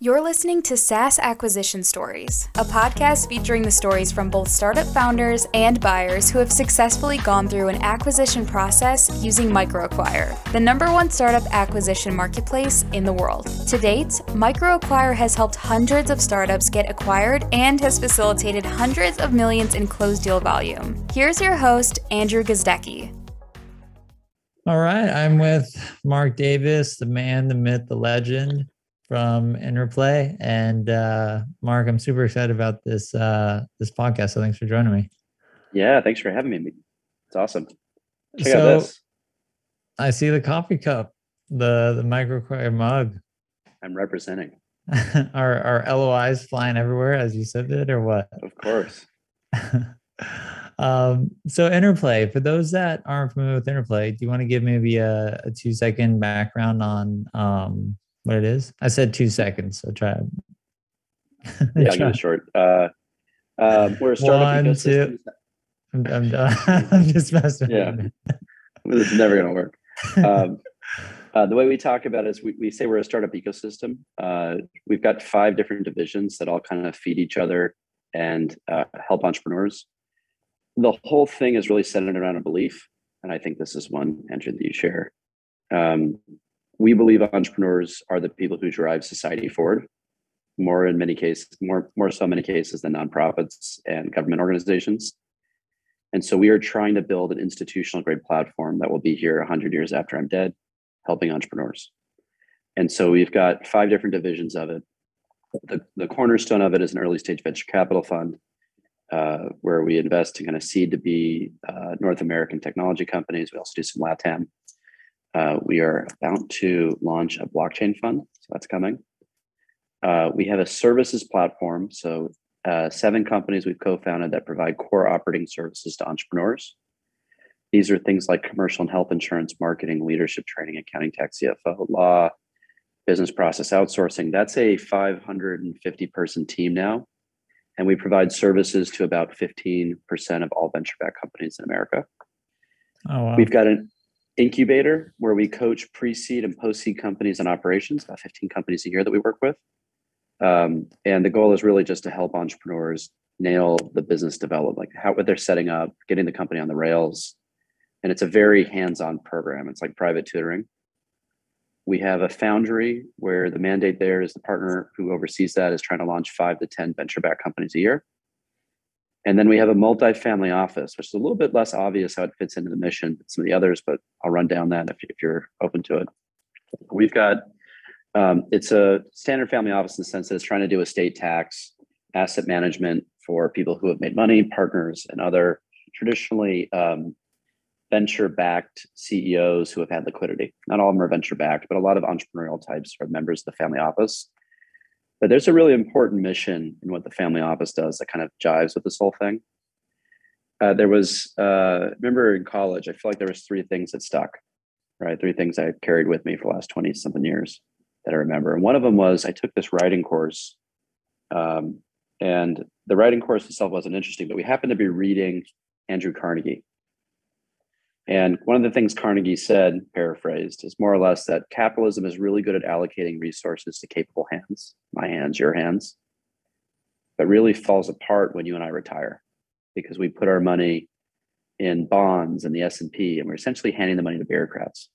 You're listening to SaaS Acquisition Stories, a podcast featuring the stories from both startup founders and buyers who have successfully gone through an acquisition process using MicroAcquire, the number one startup acquisition marketplace in the world. To date, MicroAcquire has helped hundreds of startups get acquired and has facilitated hundreds of millions in closed deal volume. Here's your host, Andrew Gazdecki. All right, I'm with Mark Davis, the man, the myth, the legend from Interplay. And uh, Mark, I'm super excited about this uh, this podcast. So thanks for joining me. Yeah, thanks for having me. It's awesome. Check so, out this. I see the coffee cup, the the micro mug. I'm representing. are are LOIs flying everywhere as you said it, or what? Of course. um, so interplay for those that aren't familiar with interplay do you want to give maybe a, a two second background on um, what it is? I said two seconds, so try it. yeah, try. short. Uh, uh, we're a startup One. Two. I'm, I'm, done. I'm just messing. Yeah, this is never going to work. Um, uh, the way we talk about it is we, we say we're a startup ecosystem. Uh, we've got five different divisions that all kind of feed each other and uh, help entrepreneurs. The whole thing is really centered around a belief, and I think this is one, Andrew, that you share. Um, we believe entrepreneurs are the people who drive society forward more in many cases more more so in many cases than nonprofits and government organizations. And so we are trying to build an institutional grade platform that will B here 100 years after i'm dead helping entrepreneurs. And so we've got five different divisions of it. The, the cornerstone of it is an early stage venture capital fund uh, where we invest in kind of seed to be uh, north american technology companies. We also do some latam uh, we are about to launch a blockchain fund, so that's coming. Uh, we have a services platform, so uh, seven companies we've co-founded that provide core operating services to entrepreneurs. These are things like commercial and health insurance, marketing, leadership training, accounting, tax, CFO, law, business process outsourcing. That's a 550 person team now. And we provide services to about 15% of all venture backed companies in America. Oh, wow. We've got an incubator where we coach pre-seed and post-seed companies and operations about 15 companies a year that we work with. Um, and the goal is really just to help entrepreneurs nail the business development like how what they're setting up getting the company on the rails. And it's a very hands-on program. It's like private tutoring. We have a foundry where the mandate there is the partner who oversees that is trying to launch five to 10 venture-backed companies a year and then we have a multi-family office, which is a little bit less obvious how it fits into the mission than some of the others, but I'll run down that if, if you're open to it. We've got um, it's a standard family office in the sense that it's trying to do estate tax, asset management for people who have made money, partners, and other traditionally um, venture-backed CEOs who have had liquidity. Not all of them are venture-backed, but a lot of entrepreneurial types are members of the family office. But there's a really important mission in what the family office does that kind of jives with this whole thing. Uh, there was, uh, remember in college, I feel like there was three things that stuck, right? Three things I carried with me for the last 20 something years that I remember. And one of them was I took this writing course. Um, and the writing course itself wasn't interesting, but we happened to be reading Andrew Carnegie. And one of the things Carnegie said, paraphrased, is more or less that capitalism is really good at allocating resources to capable hands, my hands, your hands, but really falls apart when you and I retire because we put our money in bonds and the S&P and we're essentially handing the money to bureaucrats.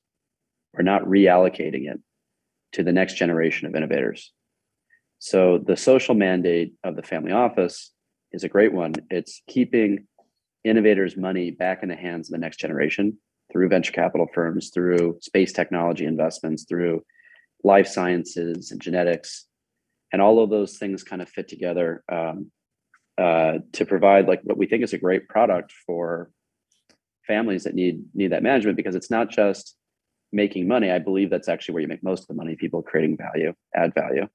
We're not reallocating it to the next generation of innovators. So the social mandate of the family office is a great one. It's keeping innovators' money back in the hands of the next generation through venture capital firms, through space technology investments, through life sciences and genetics. And all of those things kind of fit together um, uh, to provide like what we think is a great product for families that need need that management because it's not just making money. I believe that's actually where you make most of the money, people creating value, add value.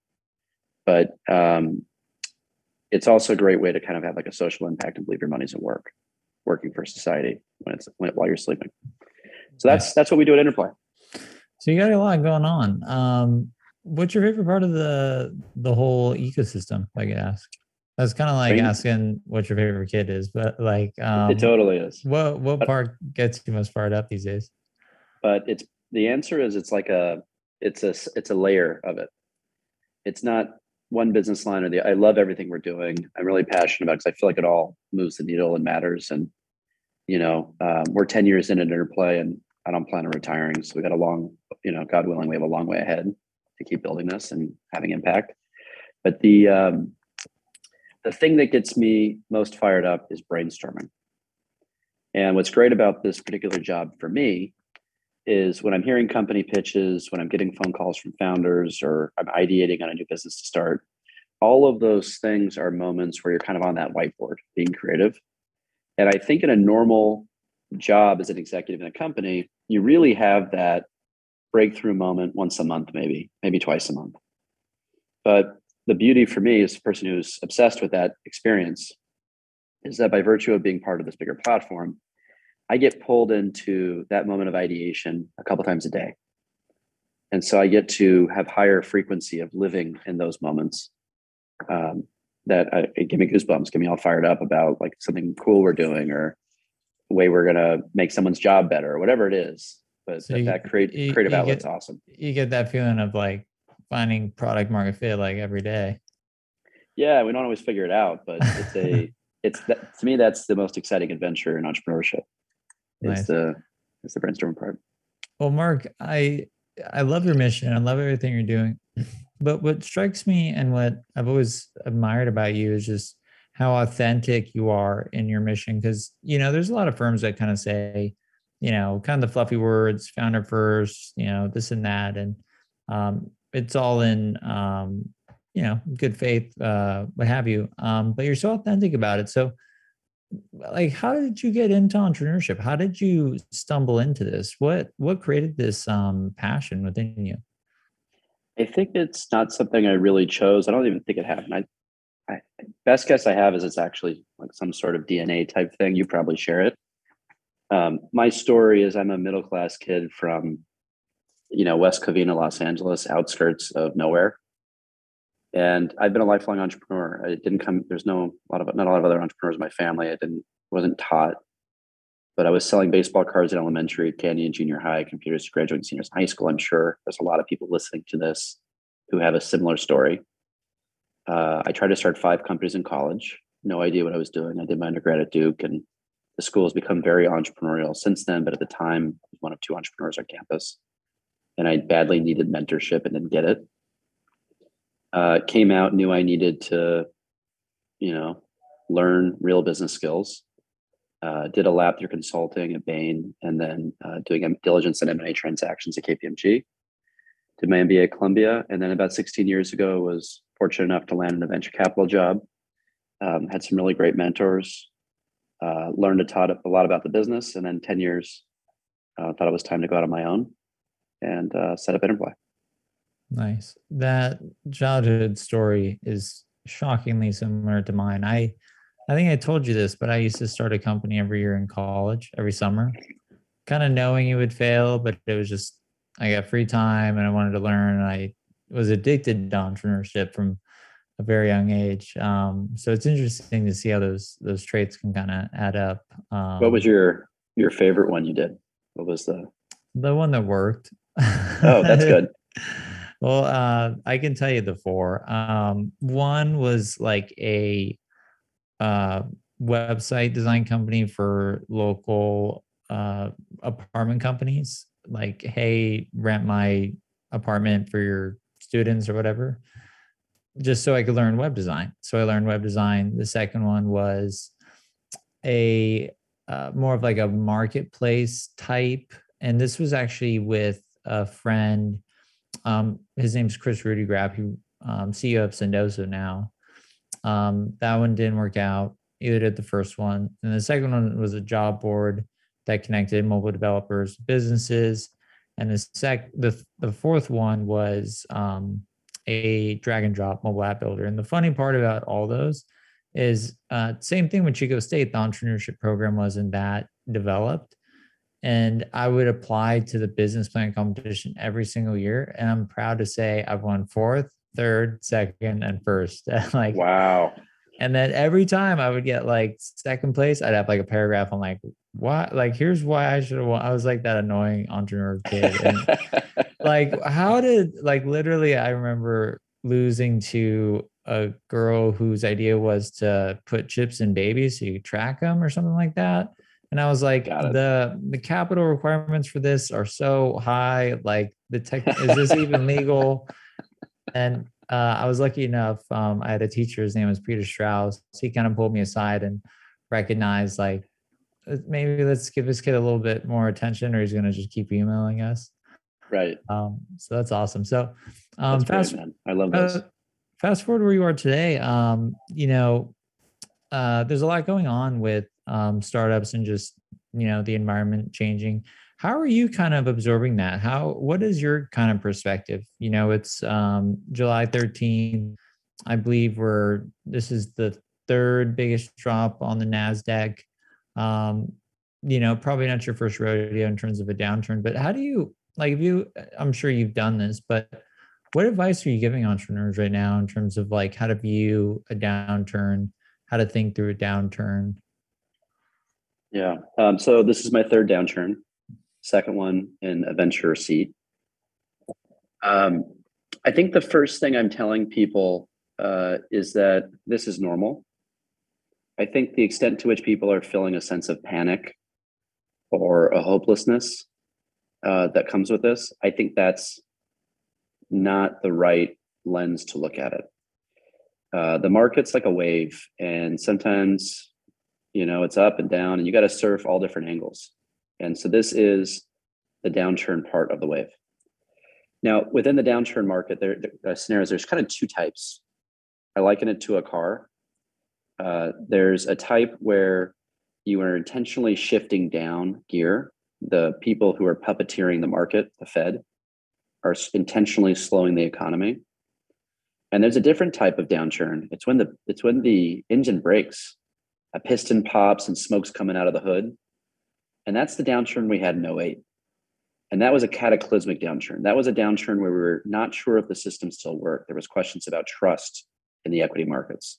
But um, it's also a great way to kind of have like a social impact and believe your money's at work working for society when it's when, while you're sleeping. So that's that's what we do at Interplay. So you got a lot going on. Um, what's your favorite part of the the whole ecosystem? If I could ask. That's kind of like asking what your favorite kid is, but like um, it totally is. What what but, part gets you most fired up these days? But it's the answer is it's like a it's a it's a layer of it. it's not one business line or the I love everything we're doing. I'm really passionate about because I feel like it all moves the needle and matters. And you know, um, we're 10 years in at Interplay and I don't plan on retiring. So we got a long, you know, God willing, we have a long way ahead to keep building this and having impact. But the um, the thing that gets me most fired up is brainstorming. And what's great about this particular job for me is when I'm hearing company pitches, when I'm getting phone calls from founders, or I'm ideating on a new business to start, all of those things are moments where you're kind of on that whiteboard being creative. And I think in a normal job as an executive in a company, you really have that breakthrough moment once a month, maybe, maybe twice a month. But the beauty for me as a person who's obsessed with that experience is that by virtue of being part of this bigger platform, I get pulled into that moment of ideation a couple times a day. And so I get to have higher frequency of living in those moments um, that uh, I, give me goosebumps, get me all fired up about like something cool we're doing or way we're to make someone's job better or whatever it is. But so that, you, that create, you, creative you outlet's get, awesome. You get that feeling of like finding product market fit like every day. Yeah, we don't always figure it out, but it's a it's that, to me that's the most exciting adventure in entrepreneurship nice. is the is the brainstorming part. Well, Mark, I I love your mission. I love everything you're doing. But what strikes me and what I've always admired about you is just how authentic you are in your mission. Because you know, there's a lot of firms that kind of say, you know, kind of the fluffy words, founder first, you know, this and that, and um, it's all in um, you know good faith, uh, what have you. Um, but you're so authentic about it. So like how did you get into entrepreneurship how did you stumble into this what what created this um passion within you i think it's not something i really chose i don't even think it happened i, I best guess i have is it's actually like some sort of dna type thing you probably share it um, my story is i'm a middle class kid from you know west covina los angeles outskirts of nowhere and I've been a lifelong entrepreneur. I didn't come. There's no a lot of not a lot of other entrepreneurs in my family. I didn't wasn't taught, but I was selling baseball cards in elementary, candy in junior high, computers to graduating seniors in high school. I'm sure there's a lot of people listening to this who have a similar story. Uh, I tried to start five companies in college. No idea what I was doing. I did my undergrad at Duke, and the school has become very entrepreneurial since then. But at the time, I was one of two entrepreneurs on campus, and I badly needed mentorship and didn't get it uh, came out, knew I needed to, you know, learn real business skills. Uh, did a lab through consulting at Bain, and then uh, doing diligence and M&A transactions at KPMG. Did my MBA at Columbia, and then about 16 years ago, was fortunate enough to land in a venture capital job. Um, had some really great mentors. Uh, learned a, taught a lot about the business, and then 10 years, uh, thought it was time to go out on my own and uh, set up Interplay. Nice. That childhood story is shockingly similar to mine. I I think I told you this, but I used to start a company every year in college, every summer, kind of knowing it would fail, but it was just I got free time and I wanted to learn. And I was addicted to entrepreneurship from a very young age. Um, so it's interesting to see how those those traits can kind of add up. Um, what was your your favorite one you did? What was the the one that worked? oh, that's good. Well, uh, I can tell you the four. Um, one was like a uh, website design company for local uh, apartment companies. Like, hey, rent my apartment for your students or whatever, just so I could learn web design. So I learned web design. The second one was a uh, more of like a marketplace type, and this was actually with a friend um, his name's Kris Rudeegraap, who um, CEO of Sendoso now. Um, that one didn't work out. Either did the first one, and the second one was a job board that connected mobile developers, businesses, and the sec the the fourth one was um, a drag and drop mobile app builder. And the funny part about all those is uh, same thing with Chico State. The entrepreneurship program wasn't that developed, and I would apply to the business plan competition every single year. And I'm proud to say I've won fourth, third, second, and first. like wow. And then every time I would get like second place, I'd have like a paragraph on like why like here's why I should have won. I was like that annoying entrepreneur kid. And like how did like literally I remember losing to a girl whose idea was to put chips in babies so you track them or something like that. And I was like, the the capital requirements for this are so high. Like the tech is this even legal? And uh, I was lucky enough. Um, I had a teacher. His name was Peter Strauss. He kind of pulled me aside and recognized like uh, maybe let's give this kid a little bit more attention, or he's going to just keep emailing us. Right. Um, so that's awesome. So um, that's fast. Great, I love this. Uh, fast forward where you are today. Um, you know, uh, there's a lot going on with um, startups and just you know the environment changing how are you kind of absorbing that? How what is your kind of perspective? You know it's um, july 13th i believe we're this is the third biggest drop on the nasdaq. Um, you know probably not your first rodeo in terms of a downturn but how do you like if you i'm sure you've done this but what advice are you giving entrepreneurs right now in terms of like how to view a downturn how to think through a downturn? Yeah. Um, so this is my third downturn, second one in a venture seat. Um, I think the first thing I'm telling people uh, is that this is normal. I think the extent to which people are feeling a sense of panic or a hopelessness uh, that comes with this, I think that's not the right lens to look at it. Uh, the market's like a wave, and sometimes you know it's up and down and you got to surf all different angles and so this is the downturn part of the wave. Now within the downturn market there, there scenarios there's kind of two types. I liken it to a car. Uh, there's a type where you are intentionally shifting down gear. The people who are puppeteering the market the fed are intentionally slowing the economy. And there's a different type of downturn. It's when the it's when the engine breaks. A piston pops and smoke's coming out of the hood. And that's the downturn we had in 08. And that was a cataclysmic downturn. That was a downturn where we were not sure if the system still worked. There was questions about trust in the equity markets,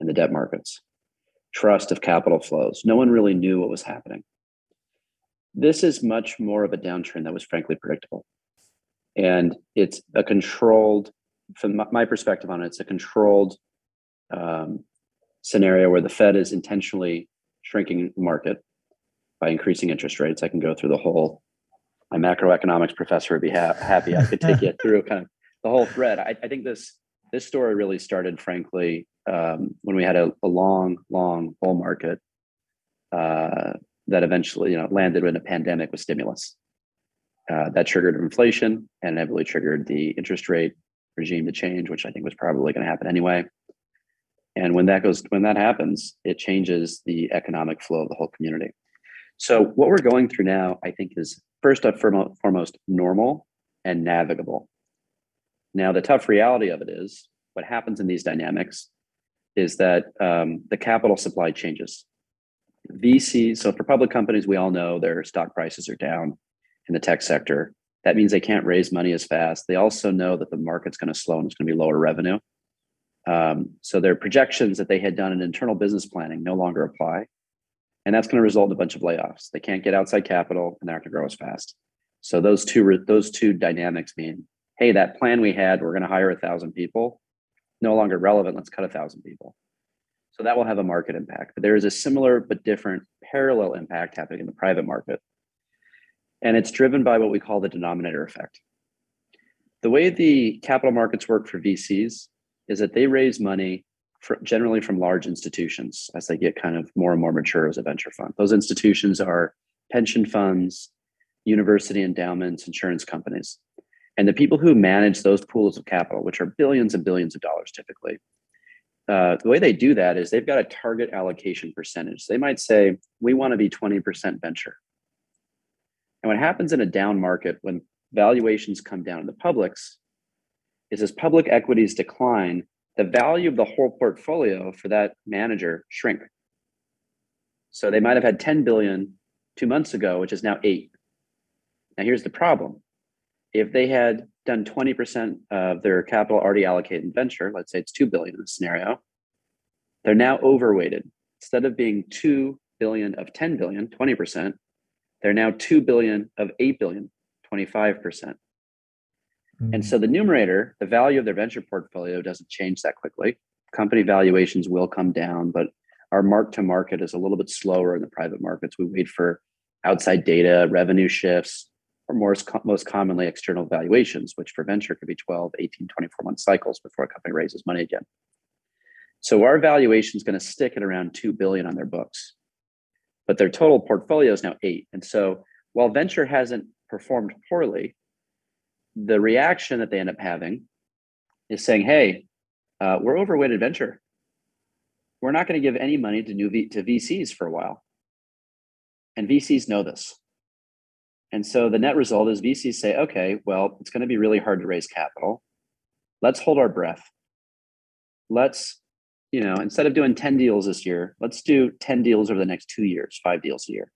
in the debt markets, trust of capital flows. No one really knew what was happening. This is much more of a downturn that was frankly predictable. And it's a controlled, from my perspective on it, it's a controlled um, scenario where the Fed is intentionally shrinking the market by increasing interest rates. I can go through the whole. My macroeconomics professor would be ha- happy. I could take you through kind of the whole thread. I, I think this this story really started, frankly, um, when we had a, a, long, long bull market uh, that eventually, you know, landed in a pandemic with stimulus. Uh, that triggered inflation and inevitably triggered the interest rate regime to change, which I think was probably going to happen anyway. And when that goes, when that happens, it changes the economic flow of the whole community. So what we're going through now, I think, is first and foremost normal and navigable. Now, the tough reality of it is what happens in these dynamics is that um, the capital supply changes. VCs, so for public companies, we all know their stock prices are down in the tech sector. That means they can't raise money as fast. They also know that the market's going to slow and it's going to be lower revenue. Um, so their projections that they had done in internal business planning no longer apply. And that's going to result in a bunch of layoffs. They can't get outside capital and they're not going to grow as fast. So those two those two dynamics mean, hey, that plan we had, we're going to hire a thousand people, no longer relevant. Let's cut a thousand people. So that will have a market impact. But there is a similar but different parallel impact happening in the private market. And it's driven by what we call the denominator effect. The way the capital markets work for VCs is that they raise money generally from large institutions as they get kind of more and more mature as a venture fund. Those institutions are pension funds, university endowments, insurance companies. And the people who manage those pools of capital, which are billions and billions of dollars typically, uh, the way they do that is they've got a target allocation percentage. They might say, we want to be 20% venture. And what happens in a down market when valuations come down in the publics is as public equities decline, the value of the whole portfolio for that manager shrink. So they might have had 10 billion two months ago, which is now eight. Now here's the problem. If they had done 20% of their capital already allocated in venture, let's say it's 2 billion in this scenario, they're now overweighted. Instead of being 2 billion of 10 billion, 20%, they're now 2 billion of 8 billion, 25%. And Mm-hmm. so the numerator, the value of their venture portfolio doesn't change that quickly. Company valuations will come down, but our mark to market is a little bit slower in the private markets. We wait for outside data, revenue shifts, or more, most commonly external valuations, which for venture could be 12, 18, 24 month cycles before a company raises money again. So our valuation is going to stick at around 2 billion on their books. But their total portfolio is now 8. And so while venture hasn't performed poorly, the reaction that they end up having is saying, "Hey, uh, we're overweighted venture. We're not going to give any money to new v- to VCs for a while." And VCs know this. And so the net result is VCs say, "Okay, well, it's going to be really hard to raise capital. Let's hold our breath. Let's, you know, instead of doing 10 deals this year, let's do 10 deals over the next 2 years, 5 deals a year."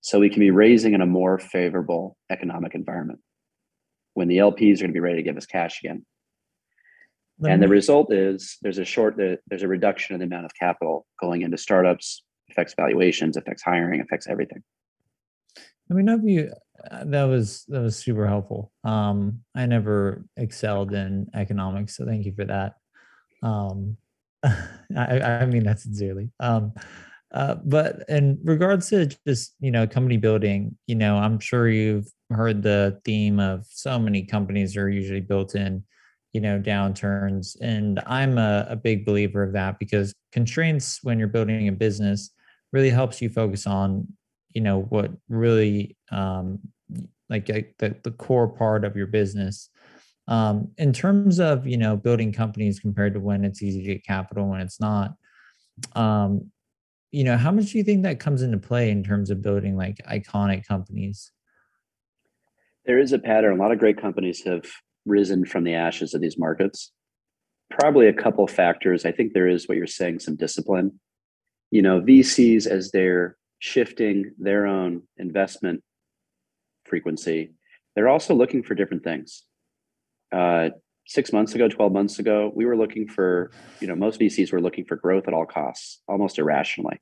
So we can be raising in a more favorable economic environment when the LPs are going to be ready to give us cash again. Let and the result is there's a short there's a reduction in the amount of capital going into startups, affects valuations, affects hiring, affects everything. Let me know you uh, that was that was super helpful. Um, I never excelled in economics, so thank you for that. Um, I, I mean that sincerely. Um, uh, but in regards to just you know company building, you know I'm sure you've heard the theme of so many companies are usually built in, you know, downturns, and I'm a, a big believer of that because constraints when you're building a business really helps you focus on you know what really um like the, the core part of your business. Um in terms of you know building companies compared to when it's easy to get capital when it's not um you know how much do you think that comes into play in terms of building like iconic companies There is a pattern. A lot of great companies have risen from the ashes of these markets. Probably a couple factors. I think there is what you're saying, some discipline. You know, VCs as they're shifting their own investment frequency, they're also looking for different things. Uh, six months ago, 12 months ago, we were looking for, you know, most VCs were looking for growth at all costs, almost irrationally.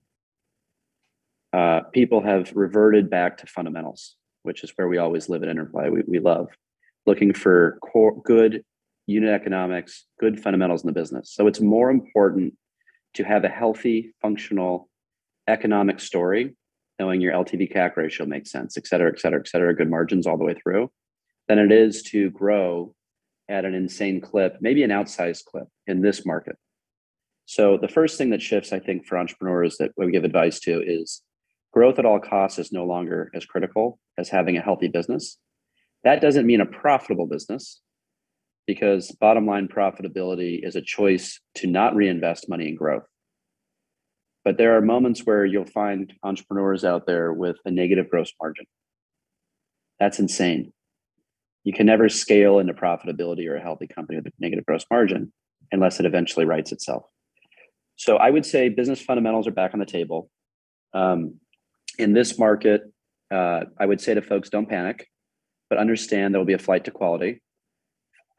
Uh, people have reverted back to fundamentals, which is where we always live at Interplay. We, we love looking for core, good unit economics, good fundamentals in the business. So it's more important to have a healthy, functional economic story, knowing your LTV CAC ratio makes sense, et cetera, et cetera, et cetera, good margins all the way through, than it is to grow at an insane clip, maybe an outsized clip in this market. So the first thing that shifts, I think, for entrepreneurs that we give advice to is growth at all costs is no longer as critical as having a healthy business. That doesn't mean a profitable business because bottom line profitability is a choice to not reinvest money in growth. But there are moments where you'll find entrepreneurs out there with a negative gross margin. That's insane. You can never scale into profitability or a healthy company with a negative gross margin unless it eventually rights itself. So I would say business fundamentals are back on the table. Um, in this market, uh, I would say to folks, don't panic, but understand there will be a flight to quality.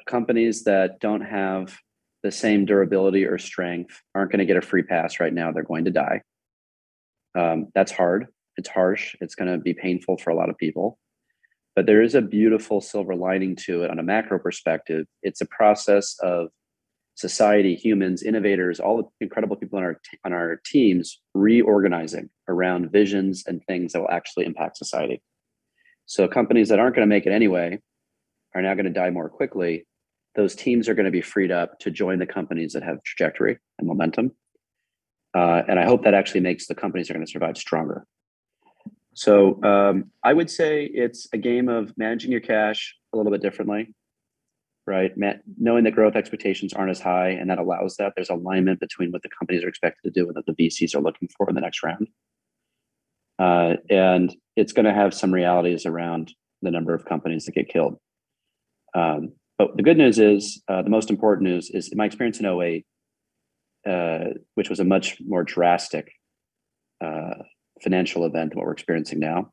Companies that don't have the same durability or strength aren't going to get a free pass right now. They're going to die. Um, that's hard. It's harsh. It's going to be painful for a lot of people. But there is a beautiful silver lining to it on a macro perspective. It's a process of society, humans, innovators, all the incredible people on our t- on our teams reorganizing around visions and things that will actually impact society. So companies that aren't going to make it anyway are now going to die more quickly. Those teams are going to be freed up to join the companies that have trajectory and momentum. Uh, and I hope that actually makes the companies that are going to survive stronger. So um, I would say it's a game of managing your cash a little bit differently, right? Knowing that growth expectations aren't as high, and that allows that. There's alignment between what the companies are expected to do and what the VCs are looking for in the next round. Uh, and it's going to have some realities around the number of companies that get killed. Um, but the good news is, uh, the most important news is my experience in 08, uh, which was a much more drastic uh, financial event than what we're experiencing now.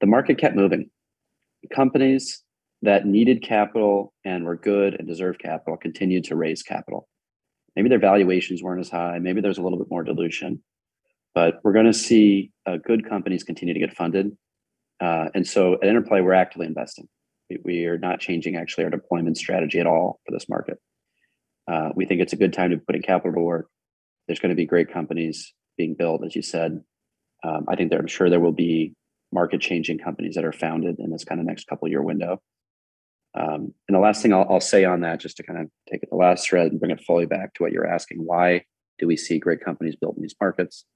The market kept moving. Companies that needed capital and were good and deserved capital continued to raise capital. Maybe their valuations weren't as high. Maybe there's a little bit more dilution, but we're going to see uh, good companies continue to get funded. Uh, and so at Interplay, we're actively investing. We, we are not changing actually our deployment strategy at all for this market. Uh, we think it's a good time to put in capital to work. There's going to be great companies being built, as you said. Um, I think there, I'm sure there will be market changing companies that are founded in this kind of next couple year window. Um, and the last thing I'll, I'll, say on that, just to kind of take it the last thread and bring it fully back to what you're asking, why do we see great companies built in these markets?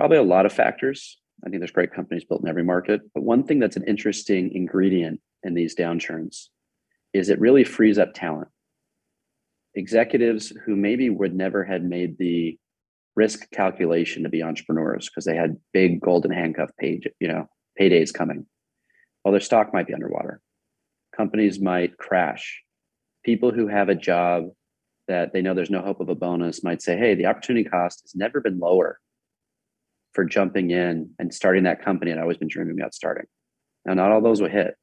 Probably a lot of factors. I think there's great companies built in every market. But one thing that's an interesting ingredient in these downturns is it really frees up talent. Executives who maybe would never had made the risk calculation to be entrepreneurs because they had big golden handcuff page, you know, paydays coming. Well, their stock might be underwater companies might crash. People who have a job that they know there's no hope of a bonus might say, hey, the opportunity cost has never been lower for jumping in and starting that company I'd always been dreaming about starting. Now, not all those will hit,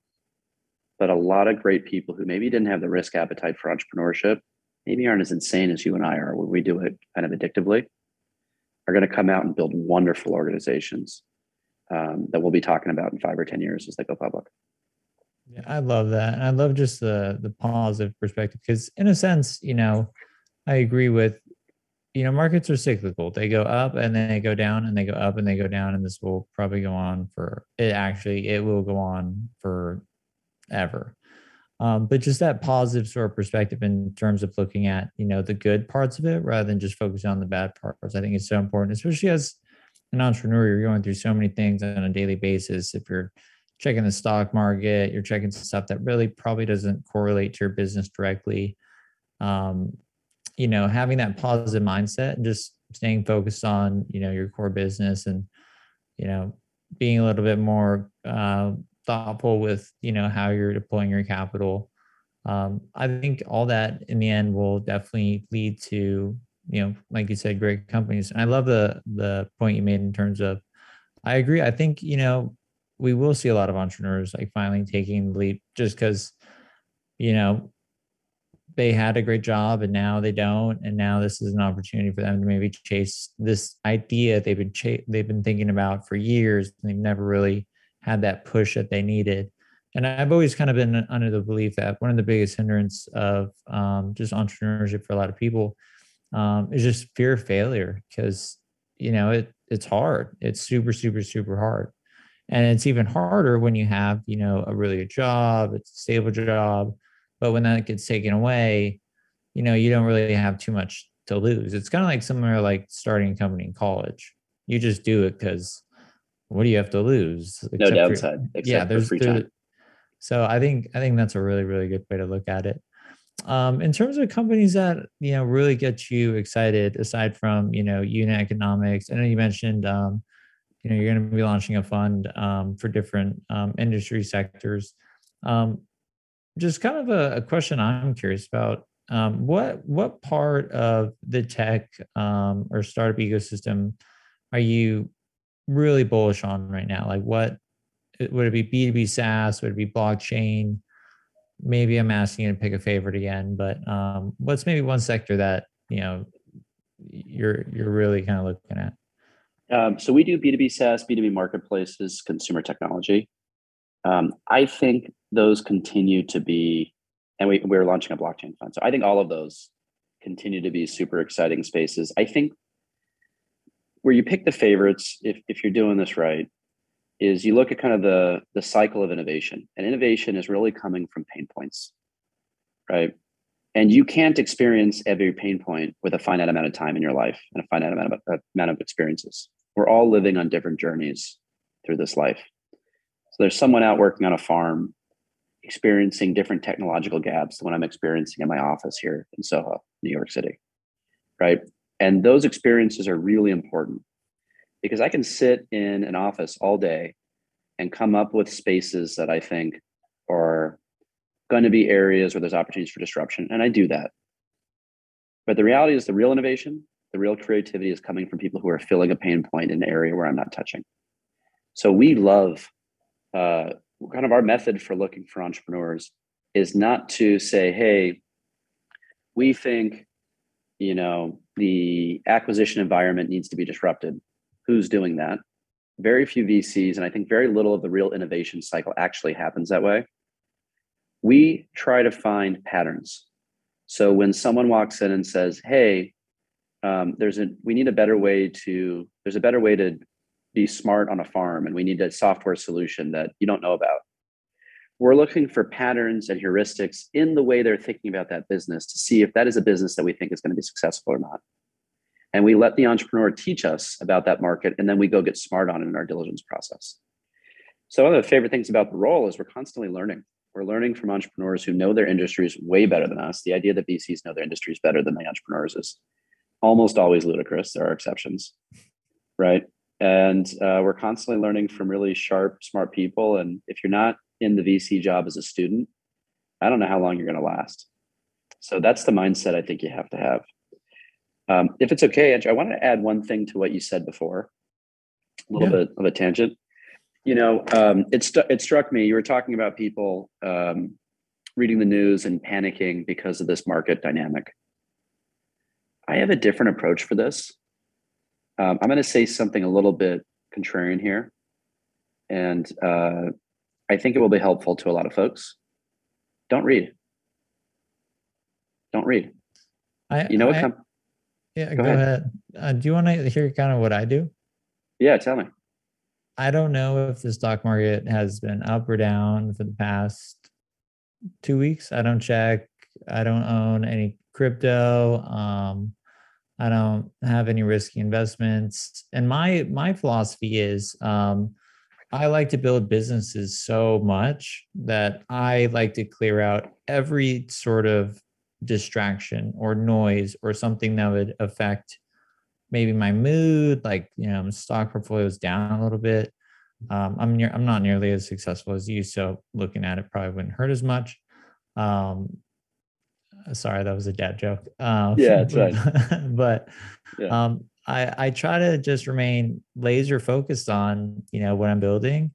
but a lot of great people who maybe didn't have the risk appetite for entrepreneurship, maybe aren't as insane as you and I are, where we do it kind of addictively, are going to come out and build wonderful organizations um, that we'll be talking about in five or 10 years as they go public. Yeah, I love that. And I love just the the positive perspective because in a sense, you know, I agree with you know, markets are cyclical. They go up and then they go down and they go up and they go down and this will probably go on for it actually it will go on for ever. Um, but just that positive sort of perspective in terms of looking at you know the good parts of it rather than just focusing on the bad parts i think it's so important especially as an entrepreneur you're going through so many things on a daily basis if you're checking the stock market, you're checking stuff that really probably doesn't correlate to your business directly. Um, you know, having that positive mindset just staying focused on, you know, your core business and, you know, being a little bit more uh, thoughtful with, you know, how you're deploying your capital. Um, I think all that in the end will definitely lead to, you know, like you said, great companies. And I love the the point you made in terms of I agree. I think, you know, we will see a lot of entrepreneurs like finally taking the leap just because you know they had a great job and now they don't and now this is an opportunity for them to maybe chase this idea they've been ch- they've been thinking about for years and they've never really had that push that they needed. And i've always kind of been under the belief that one of the biggest hindrance of um, just entrepreneurship for a lot of people um, is just fear of failure because you know it it's hard. It's super super super hard. And it's even harder when you have you know a really good job it's a stable job but when that gets taken away you know you don't really have too much to lose. It's kind of like somewhere like starting a company in college. You just do it because what do you have to lose no downside for, yeah there's free time. so i think i think that's a really really good way to look at it. Um, in terms of companies that you know really get you excited aside from you know unit economics i know you mentioned um, you know you're going to be launching a fund um, for different um, industry sectors. Um, just kind of a, a, question i'm curious about um, what what part of the tech um, or startup ecosystem are you really bullish on right now? Like what would it be b2b saas? Would it be blockchain? Maybe i'm asking you to pick a favorite again but um, what's maybe one sector that you know you're you're really kind of looking at? Um, so we do B2B SaaS, B2B marketplaces, consumer technology. Um, I think those continue to be, and we, we're launching a blockchain fund. So I think all of those continue to be super exciting spaces. I think where you pick the favorites, if, if you're doing this right, is you look at kind of the, the cycle of innovation. And innovation is really coming from pain points, right? And you can't experience every pain point with a finite amount of time in your life and a finite amount of, uh, amount of experiences we're all living on different journeys through this life. So there's someone out working on a farm experiencing different technological gaps than what I'm experiencing in my office here in Soho, New York City. Right. And those experiences are really important because I can sit in an office all day and come up with spaces that I think are going to be areas where there's opportunities for disruption. And I do that. But the reality is the real innovation the real creativity is coming from people who are filling a pain point in an area where I'm not touching. So we love uh, kind of our method for looking for entrepreneurs is not to say, hey, we think you know the acquisition environment needs to be disrupted. Who's doing that? Very few VCs, and I think very little of the real innovation cycle actually happens that way. we try to find patterns. So when someone walks in and says, "Hey, um, there's a we need a better way to there's a better way to be smart on a farm, and we need a software solution that you don't know about," we're looking for patterns and heuristics in the way they're thinking about that business to see if that is a business that we think is going to be successful or not. And we let the entrepreneur teach us about that market, and then we go get smart on it in our diligence process. So one of the favorite things about the role is we're constantly learning. We're learning from entrepreneurs who know their industries way better than us. The idea that VCs know their industries better than the entrepreneurs is almost always ludicrous. There are exceptions, right? And uh, we're constantly learning from really sharp, smart people. And if you're not in the VC job as a student, I don't know how long you're going to last. So that's the mindset I think you have to have. Um, if it's okay, Andrew, I want to add one thing to what you said before, a little yeah. bit of a tangent. You know, um, it, st- it struck me, you were talking about people um, reading the news and panicking because of this market dynamic. I have a different approach for this. Um, I'm going to say something a little bit contrarian here. And uh, I think it will be helpful to a lot of folks. Don't read. Don't read. I, you know what? Com- yeah, go, go ahead. ahead. Uh, do you want to hear kind of what I do? Yeah, tell me. I don't know if the stock market has been up or down for the past two weeks. I don't check. I don't own any crypto. Um, I don't have any risky investments. And my my philosophy is um, I like to build businesses so much that I like to clear out every sort of distraction or noise or something that would affect maybe my mood, like you know, stock portfolio is down a little bit. Um, I'm near, I'm not nearly as successful as you, so looking at it probably wouldn't hurt as much. Um, sorry, that was a dad joke. Um, yeah, that's right. but yeah. um, I, I try to just remain laser focused on you know what I'm building.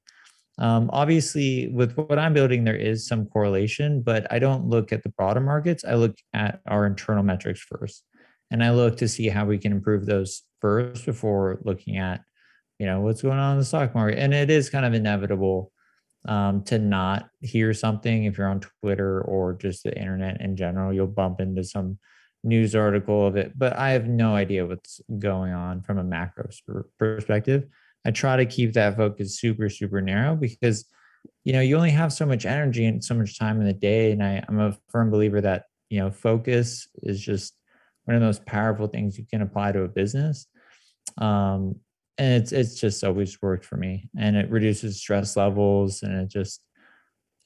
Um, obviously, with what I'm building, there is some correlation, but I don't look at the broader markets. I look at our internal metrics first, and I look to see how we can improve those first before looking at you know what's going on in the stock market. And it is kind of inevitable um, to not hear something if you're on Twitter or just the internet in general. You'll bump into some news article of it, but I have no idea what's going on from a macro perspective. I try to keep that focus super, super narrow because you know you only have so much energy and so much time in the day. And I, I'm a firm believer that you know focus is just one of the most powerful things you can apply to a business. Um, and it's it's just always worked for me, and it reduces stress levels, and it just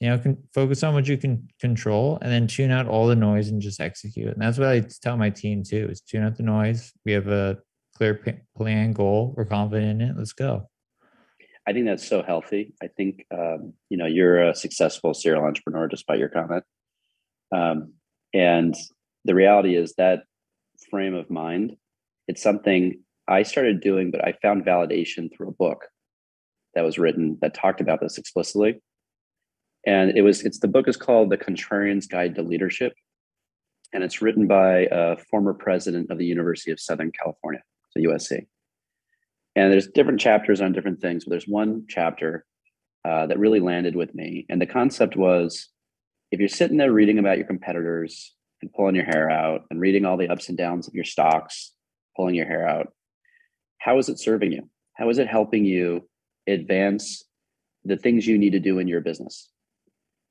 you know, can focus on what you can control and then tune out all the noise and just execute. And that's what I tell my team too is tune out the noise. We have a clear plan goal. We're confident in it. Let's go. I think that's so healthy. I think, um, you know, you're a successful serial entrepreneur despite your comment. Um, and the reality is that frame of mind, it's something I started doing, but I found validation through a book that was written that talked about this explicitly. And it was it's the book is called the contrarian's guide to leadership. And it's written by a former president of the university of southern california so usc and there's different chapters on different things but there's one chapter uh, that really landed with me. And the concept was if you're sitting there reading about your competitors and pulling your hair out and reading all the ups and downs of your stocks pulling your hair out how is it serving you how is it helping you advance the things you need to do in your business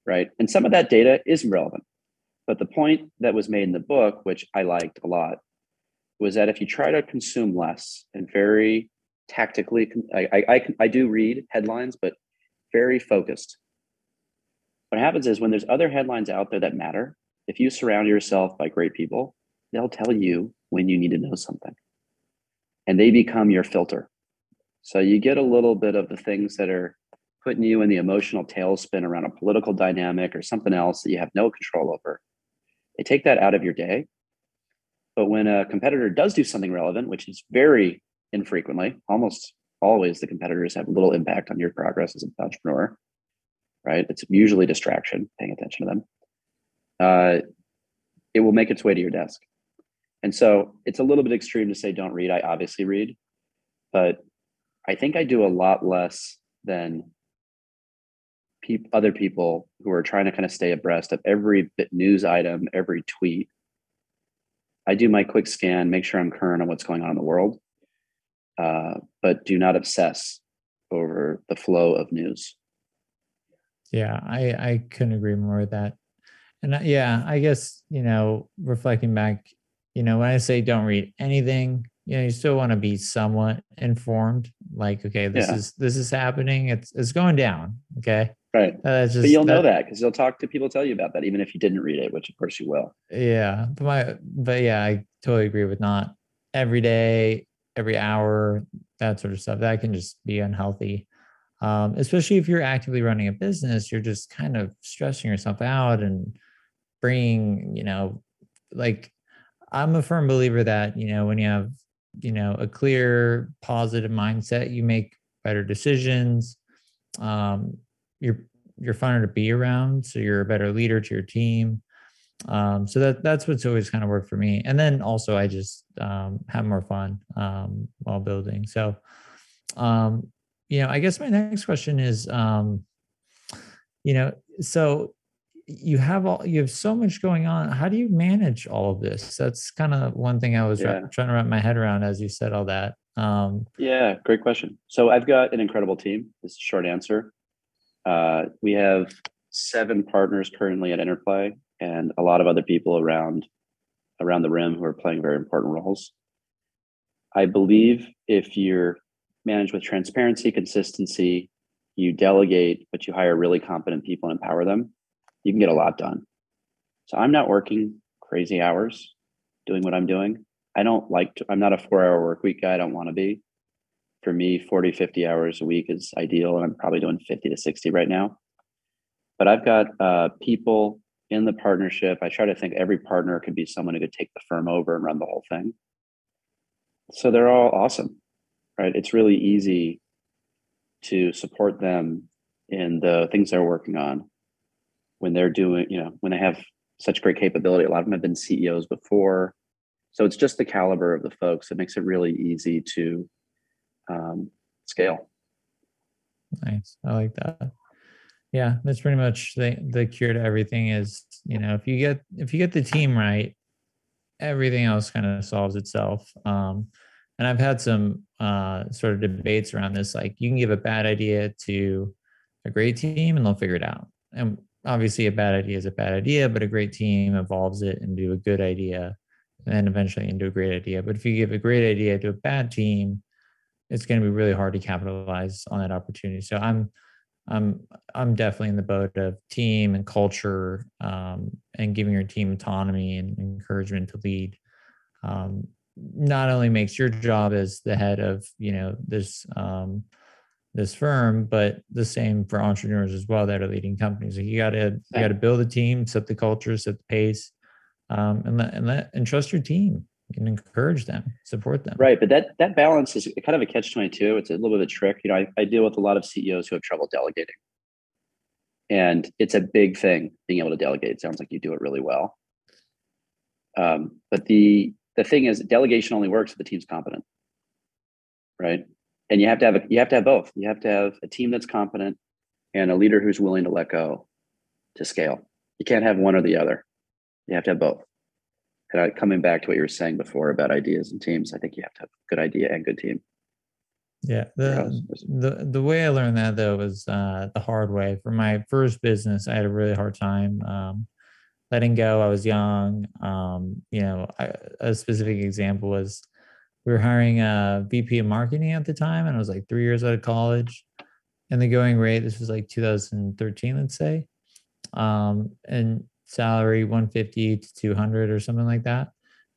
right? And some of that data is relevant. But the point that was made in the book, which I liked a lot, was that if you try to consume less and very tactically, I, I, I, do read headlines, but very focused. What happens is when there's other headlines out there that matter, if you surround yourself by great people, they'll tell you when you need to know something. And they become your filter. So you get a little bit of the things that are putting you in the emotional tailspin around a political dynamic or something else that you have no control over. They take that out of your day. But when a competitor does do something relevant, which is very infrequently, almost always the competitors have little impact on your progress as an entrepreneur, right? It's usually distraction, paying attention to them. Uh, it will make its way to your desk. And so it's a little bit extreme to say don't read. I obviously read, but I think I do a lot less than peop- other people who are trying to kind of stay abreast of every bit news item, every tweet. I do my quick scan, make sure I'm current on what's going on in the world, uh, but do not obsess over the flow of news. Yeah, I I couldn't agree more with that. And yeah, I guess you know, reflecting back, you know, when I say don't read anything, you know, you still want to be somewhat informed. Like, okay, this Yeah. is this is happening. It's it's going down. Okay, Right. Uh, just But you'll know that because you'll talk to people tell you about that, even if you didn't read it, which of course you will. Yeah, but my but yeah, I totally agree with not every day, every hour, that sort of stuff. That can just be unhealthy. Um, especially if you're actively running a business, you're just kind of stressing yourself out and bringing, you know, like I'm a firm believer that, you know, when you have, you know, a clear positive mindset, you make better decisions. Um, you're you're funner to be around, so you're a better leader to your team. Um so that that's what's always kind of worked for me. And then also i just um have more fun um while building. So um you know i guess my next question is um you know so you have all you have so much going on how do you manage all of this that's kind of one thing i was Yeah. try- trying to wrap my head around as you said all that um Yeah, great question. So I've got an incredible team. This is a short answer. Uh, we have seven partners currently at Interplay and a lot of other people around around the rim who are playing very important roles. I believe if you're managed with transparency, consistency, you delegate, but you hire really competent people and empower them, you can get a lot done. So I'm not working crazy hours doing what I'm doing. I don't like to, I'm not a four hour work week guy. I don't want to be. For me, 40, 50 hours a week is ideal. And I'm probably doing 50 to 60 right now. But I've got uh, people in the partnership. I try to think every partner could be someone who could take the firm over and run the whole thing. So they're all awesome, right? It's really easy to support them in the things they're working on when they're doing, you know, when they have such great capability. A lot of them have been CEOs before. So it's just the caliber of the folks that makes it really easy to um, scale. Nice. I like that. Yeah, that's pretty much the the cure to everything is, you know, if you get if you get the team right, everything else kind of solves itself. Um and I've had some uh sort of debates around this like you can give a bad idea to a great team and they'll figure it out. And obviously a bad idea is a bad idea, but a great team evolves it into a good idea and eventually into a great idea. But if you give a great idea to a bad team, it's going to be really hard to capitalize on that opportunity. So I'm I'm I'm definitely in the boat of team and culture um, and giving your team autonomy and encouragement to lead. Um, not only makes your job as the head of you know this um, this firm, but the same for entrepreneurs as well that are leading companies. Like you got to you got to build a team, set the culture, set the pace, um, and let and let and trust your team and encourage them, support them. Right. But that that balance is kind of a catch 22. It's a little bit of a trick. You know, I, I deal with a lot of CEOs who have trouble delegating. And it's a big thing being able to delegate. It sounds like you do it really well. Um, but the the thing is delegation only works if the team's competent. Right. And you have to have a, you have to have both. You have to have a team that's competent and a leader who's willing to let go to scale. You can't have one or the other. You have to have both. And I, coming back to what you were saying before about ideas and teams, I think you have to have a good idea and good team. Yeah, the the the way I learned that though was uh, the hard way. For my first business, I had a really hard time um, letting go. I was young. Um, you know, I, a specific example was we were hiring a VP of marketing at the time, and I was like three years out of college. And the going rate, this was like 2013, let's say, um, and salary 150 to 200 or something like that.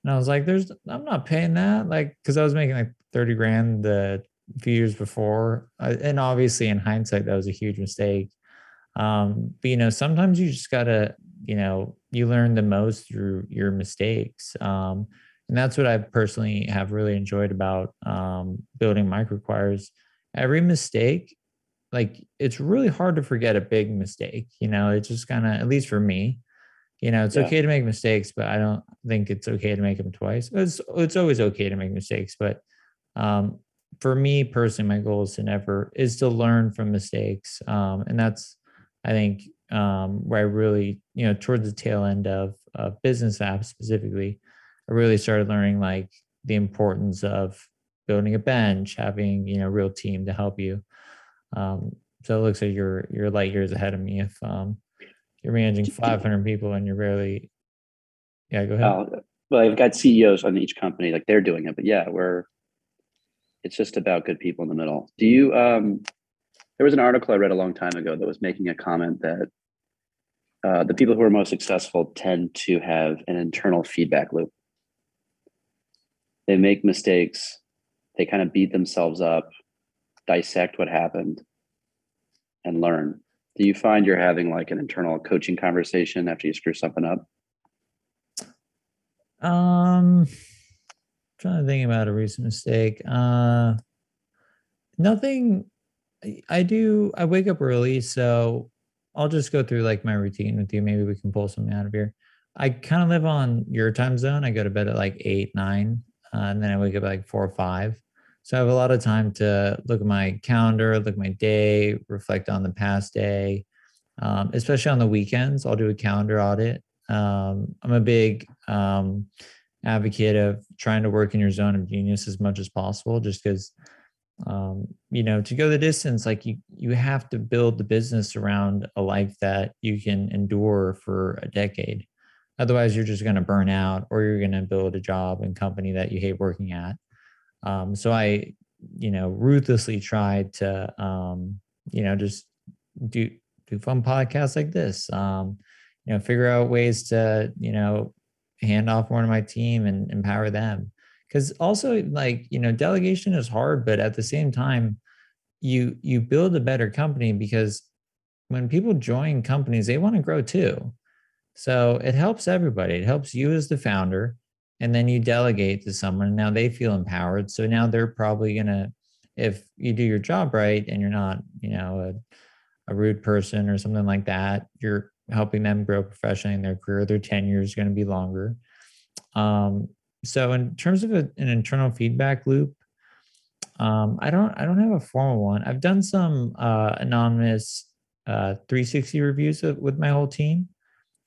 And I was like, "There's, I'm not paying that." Like, because I was making like 30 grand the few years before and obviously in hindsight that was a huge mistake um but you know sometimes you just gotta you know you learn the most through your mistakes um and that's what i personally have really enjoyed about um building microquires every mistake like it's really hard to forget a big mistake you know? It's just kind of at least for me you know? It's Yeah. okay to make mistakes but i don't think it's okay to make them twice. It's it's always okay to make mistakes but um for me personally my goal is to never is to learn from mistakes um and that's I think um, where I really, you know, towards the tail end of, of Bizness Apps specifically, I really started learning like the importance of building a bench, having you know real team to help you. Um, so it looks like you're you're light years ahead of me if um, you're managing 500 people and you're barely, yeah go ahead. Uh, well, I've got CEOs on each company, like they're doing it, but yeah, we're it's just about good people in the middle. Do you um there was an article I read a long time ago that was making a comment that uh, the people who are most successful tend to have an internal feedback loop. They make mistakes, they kind of beat themselves up, dissect what happened, and learn. Do you find you're having like an internal coaching conversation after you screw something up? Um, trying to think about a recent mistake. Uh, nothing. I do. I wake up early, so I'll just go through like my routine with you. Maybe we can pull something out of here. I kind of live on your time zone. I go to bed at like eight, nine, uh, and then I wake up like four or five. So I have a lot of time to look at my calendar, look at my day, reflect on the past day. Um, especially on the weekends, I'll do a calendar audit. Um, I'm a big um, advocate of trying to work in your zone of genius as much as possible, just because um, you know to go the distance like you you have to build the business around a life that you can endure for a decade otherwise you're just going to burn out or you're going to build a job and company that you hate working at. Um, so i you know ruthlessly tried to um, you know just do do fun podcasts like this um, you know figure out ways to you know hand off more to my team and empower them. Because also like you know delegation is hard but at the same time you you build a better company because when people join companies they want to grow too so it helps everybody. It helps you as the founder and then you delegate to someone now they feel empowered. So now they're probably going to if you do your job right and you're not you know a, a rude person or something like that you're helping them grow professionally in their career their tenure is going to be longer. Um, so in terms of a, an internal feedback loop um, i don't i don't have a formal one. I've done some uh, anonymous uh, 360 reviews with my whole team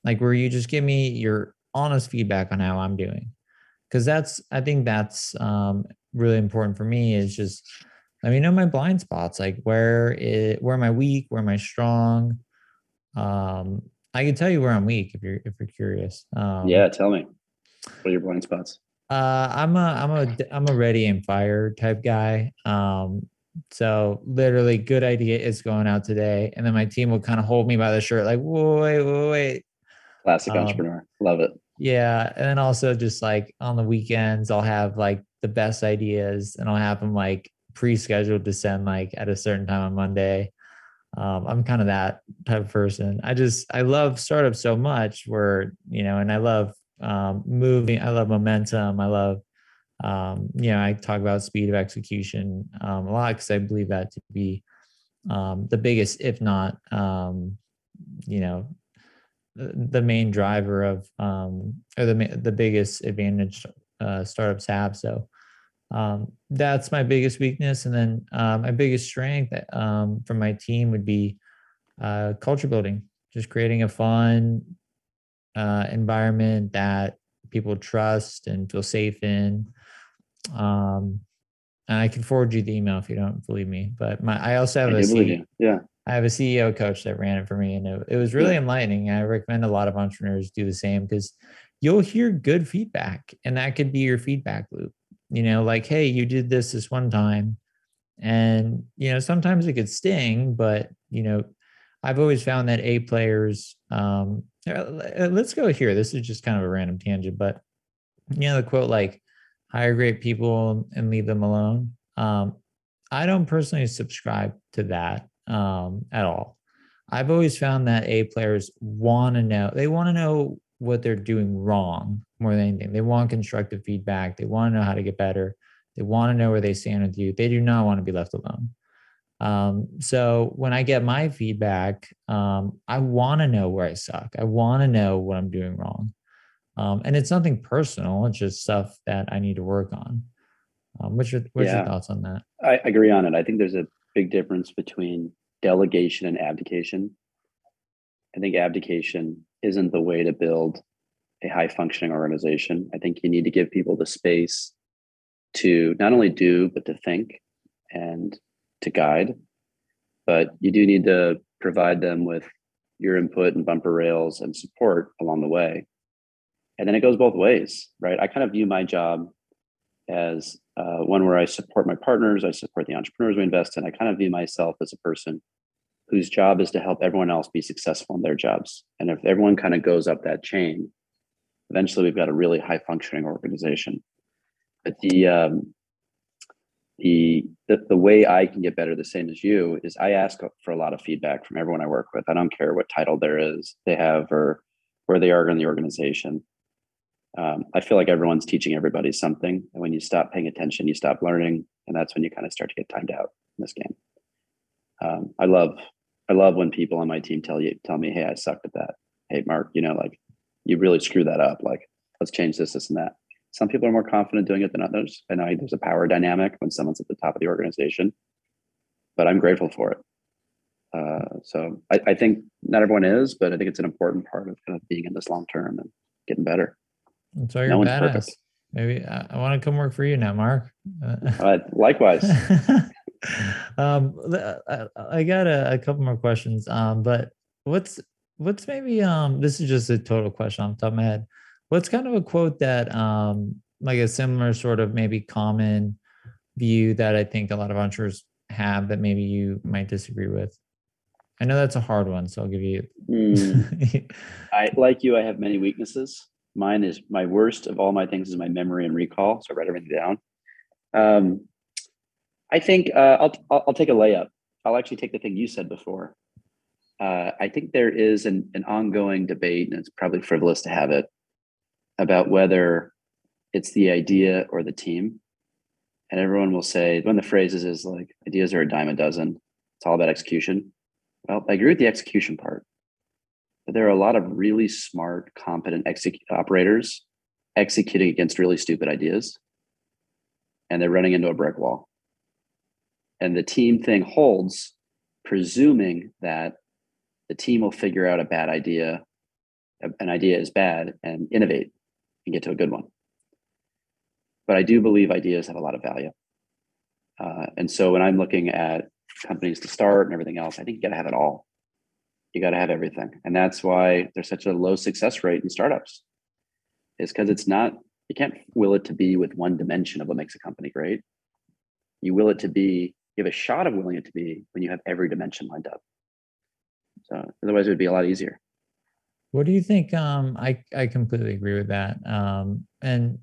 like where you just give me your honest feedback on how i'm doing. Because that's i think that's um, really important for me is just let me know my blind spots like where it where am i weak? Where am i strong? Um, i can tell you where i'm weak if you're if you're curious. Um, yeah tell me. What are your blind spots? Uh, I'm a I'm a I'm a ready and fire type guy. Um, so literally, good idea is going out today, and then my team will kind of hold me by the shirt, like, wait, wait, wait. Classic um, entrepreneur, love it. Yeah, and then also just like on the weekends, I'll have like the best ideas, and I'll have them like pre-scheduled to send like at a certain time on Monday. Um, I'm kind of that type of person. I just I love startups so much, where you know, and I love um, moving. I love momentum. I love, um, you know, I talk about speed of execution um, a lot because I believe that to be um, the biggest, if not, um, you know, the, main driver of um, or the the biggest advantage uh, startups have. So um, that's my biggest weakness, and then uh, my biggest strength um, from my team would be uh, culture building, just creating a fun, uh, environment that people trust and feel safe in. Um, and I can forward you the email if you don't believe me. But my I also have I a yeah. I have a CEO coach that ran it for me, and it, it was really enlightening. I recommend a lot of entrepreneurs do the same because you'll hear good feedback, and that could be your feedback loop. You know, like, hey, you did this this one time, and you know sometimes it could sting, but you know, I've always found that A players um, uh, let's go here. This is just kind of a random tangent, but you know, the quote like hire great people and leave them alone. Um, I don't personally subscribe to that um, at all. I've always found that A players want to know, they want to know what they're doing wrong more than anything. They want constructive feedback. They want to know how to get better. They want to know where they stand with you. They do not want to be left alone. Um, so when I get my feedback, um, I want to know where I suck. I want to know what I'm doing wrong. Um, and it's nothing personal. It's just stuff that I need to work on. Um, what's your what's yeah, your thoughts on that? I agree on it. I think there's a big difference between delegation and abdication. I think abdication isn't the way to build a high functioning organization. I think you need to give people the space to not only do, but to think and to guide. But you do need to provide them with your input and bumper rails and support along the way. And then it goes both ways, right? I kind of view my job as uh, one where I support my partners, I support the entrepreneurs we invest in. I kind of view myself as a person whose job is to help everyone else be successful in their jobs. And if everyone kind of goes up that chain, eventually we've got a really high functioning organization. But the um, the, the the way I can get better, the same as you, is I ask for a lot of feedback from everyone I work with. I don't care what title there is they have or where they are in the organization um, I feel like everyone's teaching everybody something. And when you stop paying attention, you stop learning. And that's when you kind of start to get timed out in this game. Um, I love, I love when people on my team tell you, tell me, Hey, I sucked at that. Hey, Mark, you know, like you really screw that up. Like, let's change this, this, and that. Some people are more confident doing it than others. And I there's a power dynamic when someone's at the top of the organization, but I'm grateful for it. Uh, so I, I think not everyone is, but I think it's an important part of kind of being in this long term and getting better. That's why you're no badass. Perfect. Maybe I, I, want to come work for you now, Mark. Uh, likewise. um, I, I got a, a, couple more questions. Um, but what's what's maybe um this is just a total question off the top of my head. What's kind of a quote that um like a similar sort of maybe common view that I think a lot of entrepreneurs have that maybe you might disagree with? I know that's a hard one, so I'll give you. mm. I like you. I have many weaknesses. Mine is my worst of all my things is my memory and recall. So I write everything down. Um, I think uh, I'll, I'll, I'll take a layup. I'll actually take the thing you said before. Uh, I think there is an, an ongoing debate, and it's probably frivolous to have it, about whether it's the idea or the team. And everyone will say one of the phrases is like ideas are a dime a dozen. It's all about execution. Well, I agree with the execution part but there are a lot of really smart, competent exec- operators executing against really stupid ideas, and they're running into a brick wall. And the team thing holds, presuming that the team will figure out a bad idea, an idea is bad, and innovate and get to a good one. But I do believe ideas have a lot of value. Uh, and so when I'm looking at companies to start and everything else, I think you got to have it all you got to have everything. And that's why there's such a low success rate in startups. Is because it's not you can't will it to be with one dimension of what makes a company great. You will it to be you have a shot of willing it to be when you have every dimension lined up. So otherwise it would be a lot easier. What do you think um i i completely agree with that um and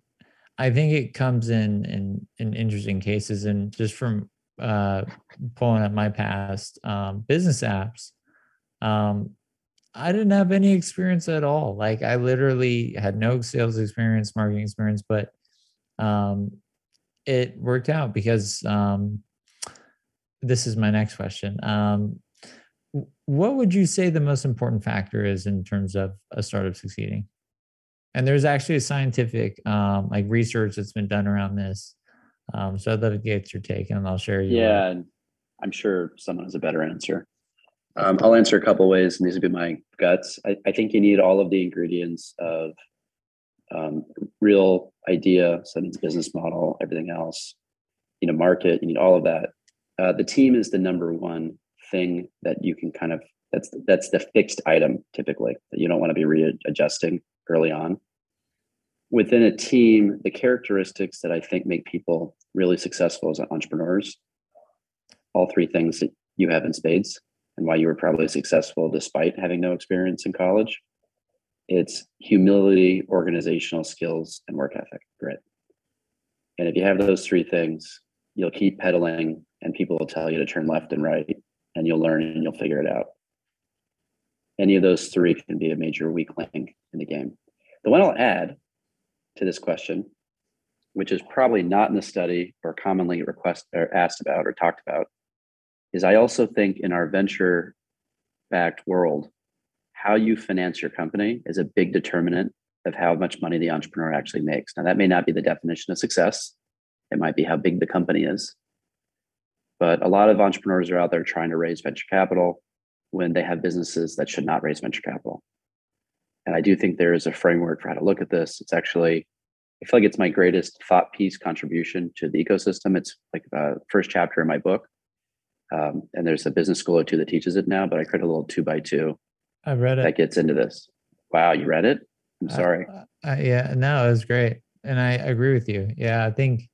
i think it comes in in in interesting cases and just from uh pulling up my past um Bizness Apps um, I didn't have any experience at all. Like I literally had no sales experience, marketing experience, but um, it worked out because um, this is my next question. Um, what would you say the most important factor is in terms of a startup succeeding? And there's actually a scientific um, like research that's been done around this. Um, so I'd love to get your take, and I'll share. you. Yeah, I'm sure someone has a better answer. Um, I'll answer a couple ways, and these would be my guts. I, I think you need all of the ingredients of um, real idea, means business model, everything else. You know, market. You need all of that. Uh, the team is the number one thing that you can kind of that's that's the fixed item typically that you don't want to be readjusting early on. Within a team, the characteristics that I think make people really successful as entrepreneurs, all three things that you have in spades and why you were probably successful despite having no experience in college. It's humility, organizational skills, and work ethic, grit. And if you have those three things, you'll keep pedaling and people will tell you to turn left and right and you'll learn and you'll figure it out. Any of those three can be a major weak link in the game. The one I'll add to this question, which is probably not in the study or commonly request or asked about or talked about, is I also think in our venture backed world, how you finance your company is a big determinant of how much money the entrepreneur actually makes. Now, that may not be the definition of success, it might be how big the company is. But a lot of entrepreneurs are out there trying to raise venture capital. when they have businesses that should not raise venture capital. And I do think there is a framework for how to look at this. It's actually, I feel like it's my greatest thought piece contribution to the ecosystem. It's like the first chapter in my book. Um, and there's a business school or two that teaches it now, but I created a little two by two. I read it. That gets into this. Wow, you read it? I'm sorry. Uh, uh, yeah, no, it was great, and I agree with you. Yeah, I think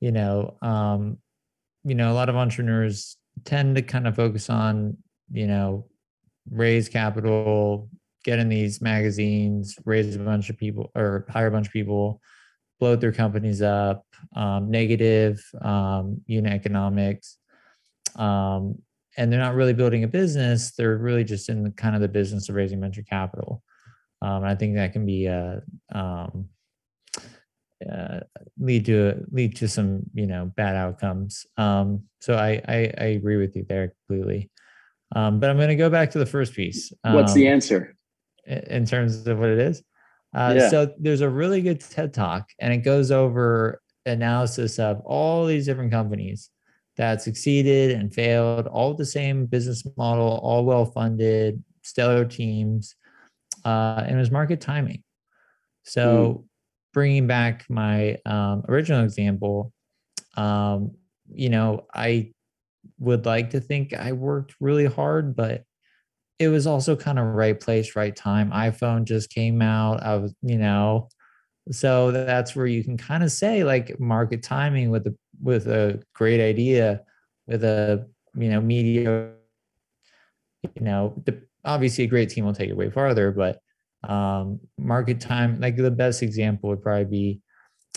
you know, um, you know, a lot of entrepreneurs tend to kind of focus on you know, raise capital, get in these magazines, raise a bunch of people or hire a bunch of people, blow their companies up, um, negative um, unit economics. Um, and they're not really building a business. They're really just in the, kind of the business of raising venture capital. Um, I think that can be uh, um, uh, lead to lead to some you know bad outcomes. Um, so I, I, I agree with you there completely. Um, but I'm going to go back to the first piece. What's the answer? In terms of what it is. Uh, yeah. So there's a really good TED talk, and it goes over analysis of all these different companies that succeeded and failed, all the same business model, all well funded, stellar teams, uh, and it was market timing. So, mm. bringing back my um, original example, um, you know, I would like to think I worked really hard, but it was also kind of right place, right time. iPhone just came out. I was, you know, so that's where you can kind of say like market timing with a with a great idea, with a you know media, you know, the, obviously a great team will take it way farther, but um market time like the best example would probably be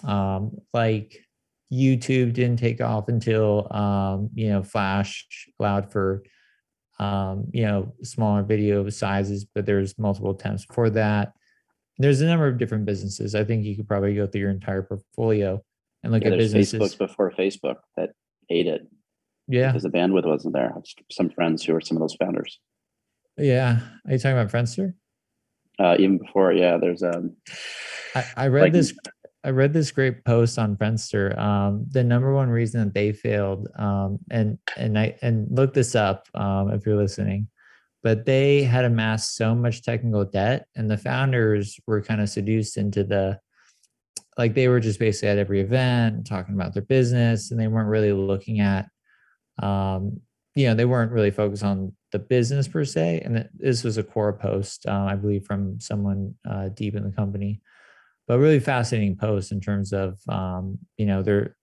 um like YouTube didn't take off until um, you know Flash allowed for um, you know smaller video sizes, but there's multiple attempts for that. There's a number of different businesses. I think you could probably go through your entire portfolio and look yeah, at businesses. Facebook before Facebook that ate it. Yeah, because the bandwidth wasn't there. some friends who are some of those founders. Yeah, are you talking about Friendster? Uh, even before, yeah. There's um. I, I read like, this. I read this great post on Friendster. Um, the number one reason that they failed, um, and and I and look this up um, if you're listening, but they had amassed so much technical debt, and the founders were kind of seduced into the, like they were just basically at every event talking about their business, and they weren't really looking at, um, you know, they weren't really focused on the business per se. And this was a Quora post, uh, I believe, from someone uh, deep in the company but really fascinating post in terms of um, you know their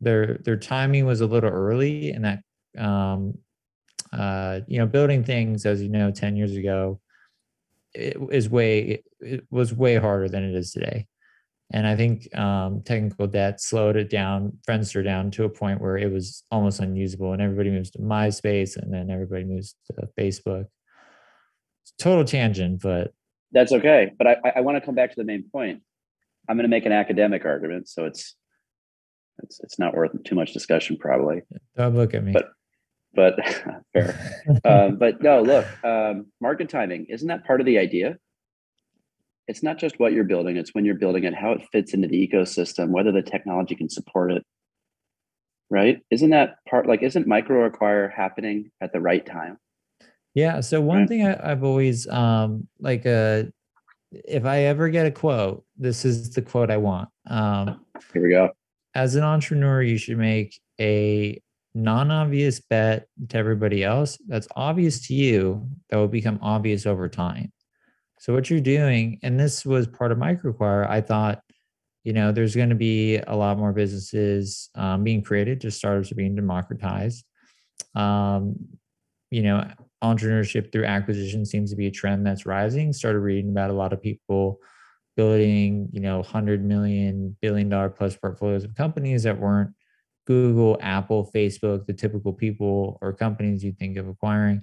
their their timing was a little early and that um, uh, you know building things as you know 10 years ago it is way it was way harder than it is today and i think um, technical debt slowed it down friendster down to a point where it was almost unusable and everybody moves to myspace and then everybody moves to facebook It's total tangent but that's okay. But I, I want to come back to the main point. I'm going to make an academic argument, so it's it's it's not worth too much discussion, probably. Don't look at me. But but fair. um, but no, look, um, market timing isn't that part of the idea? It's not just what you're building; it's when you're building it, how it fits into the ecosystem, whether the technology can support it. Right? Isn't that part? Like, isn't MicroAcquire happening at the right time? Yeah. So one right. thing I, have always um like uh if I ever get a quote, this is the quote I want. Um here we go. As an entrepreneur, you should make a non-obvious bet to everybody else that's obvious to you that will become obvious over time. So what you're doing, and this was part of MicroAcquire, I thought, you know, there's going to be a lot more businesses um, being created, just startups are being democratized. Um, you know, entrepreneurship through acquisition seems to be a trend that's rising. Started reading about a lot of people building, you know, 100 million, billion dollar plus portfolios of companies that weren't Google, Apple, Facebook, the typical people or companies you think of acquiring.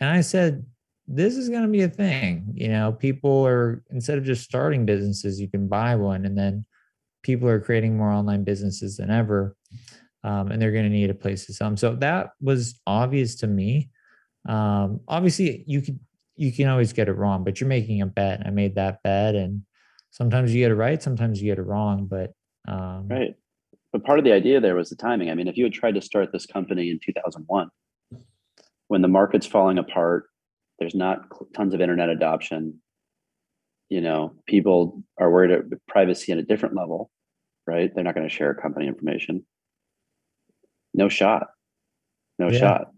And I said, this is going to be a thing. You know, people are, instead of just starting businesses, you can buy one. And then people are creating more online businesses than ever. Um, and they're going to need a place to sell them. So that was obvious to me. Um, obviously, you could you can always get it wrong, but you're making a bet. I made that bet, and sometimes you get it right, sometimes you get it wrong. But um, right, but part of the idea there was the timing. I mean, if you had tried to start this company in 2001, when the market's falling apart, there's not tons of internet adoption. You know, people are worried about privacy at a different level, right? They're not going to share company information. No shot. No Yeah. shot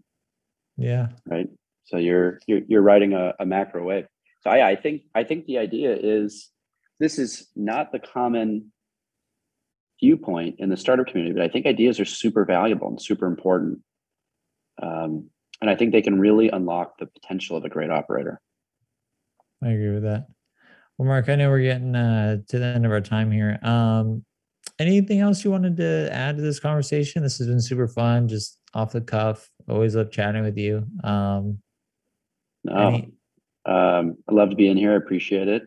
Yeah. right? So you're you're you're riding a, a macro wave. So I, I think I think the idea is this is not the common viewpoint in the startup community, but I think ideas are super valuable and super important. Um, and I think they can really unlock the potential of a great operator. I agree with that. Well, Mark, I know we're getting uh, to the end of our time here. Um, anything else you wanted to add to this conversation? This has been super fun, just off the cuff. Always love chatting with you. Um, No, any- um, I love to be in here. I appreciate it.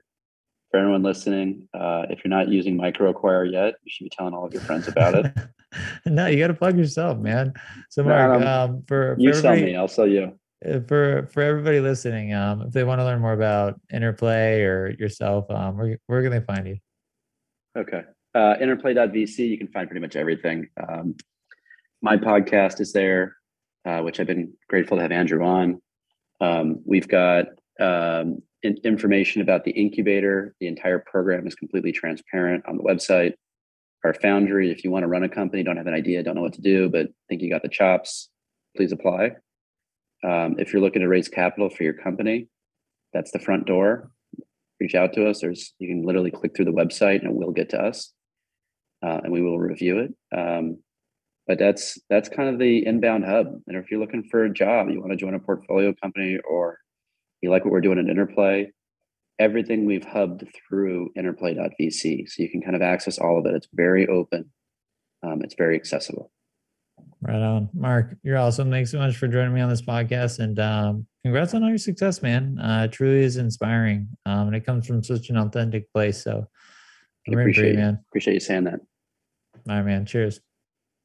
For anyone listening, uh, if you're not using MicroAcquire yet, you should be telling all of your friends about it. no, you got to plug yourself, man. So, Mark, um, for, for You sell me, I'll sell you. uh, for for everybody listening, um, if they want to learn more about Interplay or yourself, um, where where can they find you? Okay. Uh, interplay.vc, you can find pretty much everything. Um, my podcast is there, uh, which I've been grateful to have Andrew on. Um, we've got um, in- information about the incubator. The entire program is completely transparent on the website. Our foundry, if you want to run a company, don't have an idea, don't know what to do, but think you got the chops, please apply. Um, if you're looking to raise capital for your company, that's the front door reach out to us. There's you can literally click through the website and it will get to us, uh, and we will review it. Um, but that's that's kind of the inbound hub. And if you're looking for a job, you want to join a portfolio company, or you like what we're doing at Interplay, everything we've hubbed through Interplay.vc, so you can kind of access all of it. It's very open. Um, it's very accessible. Right on, Mark. You're awesome. Thanks so much for joining me on this podcast, and um, congrats on all your success, man. Uh, it truly is inspiring, um, and it comes from such an authentic place. So, I I'm rooting for you, appreciate you. man. Appreciate you saying that. All right, man. Cheers.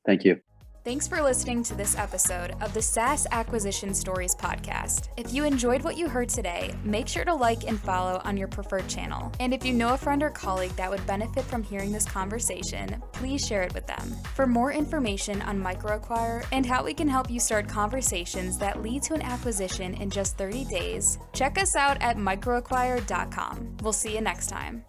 Thank you. Thanks for listening to this episode of the SaaS Acquisition Stories podcast. If you enjoyed what you heard today, make sure to like and follow on your preferred channel. And if you know a friend or colleague that would benefit from hearing this conversation, please share it with them. For more information on MicroAcquire and how we can help you start conversations that lead to an acquisition in just 30 days, check us out at microacquire.com. We'll see you next time.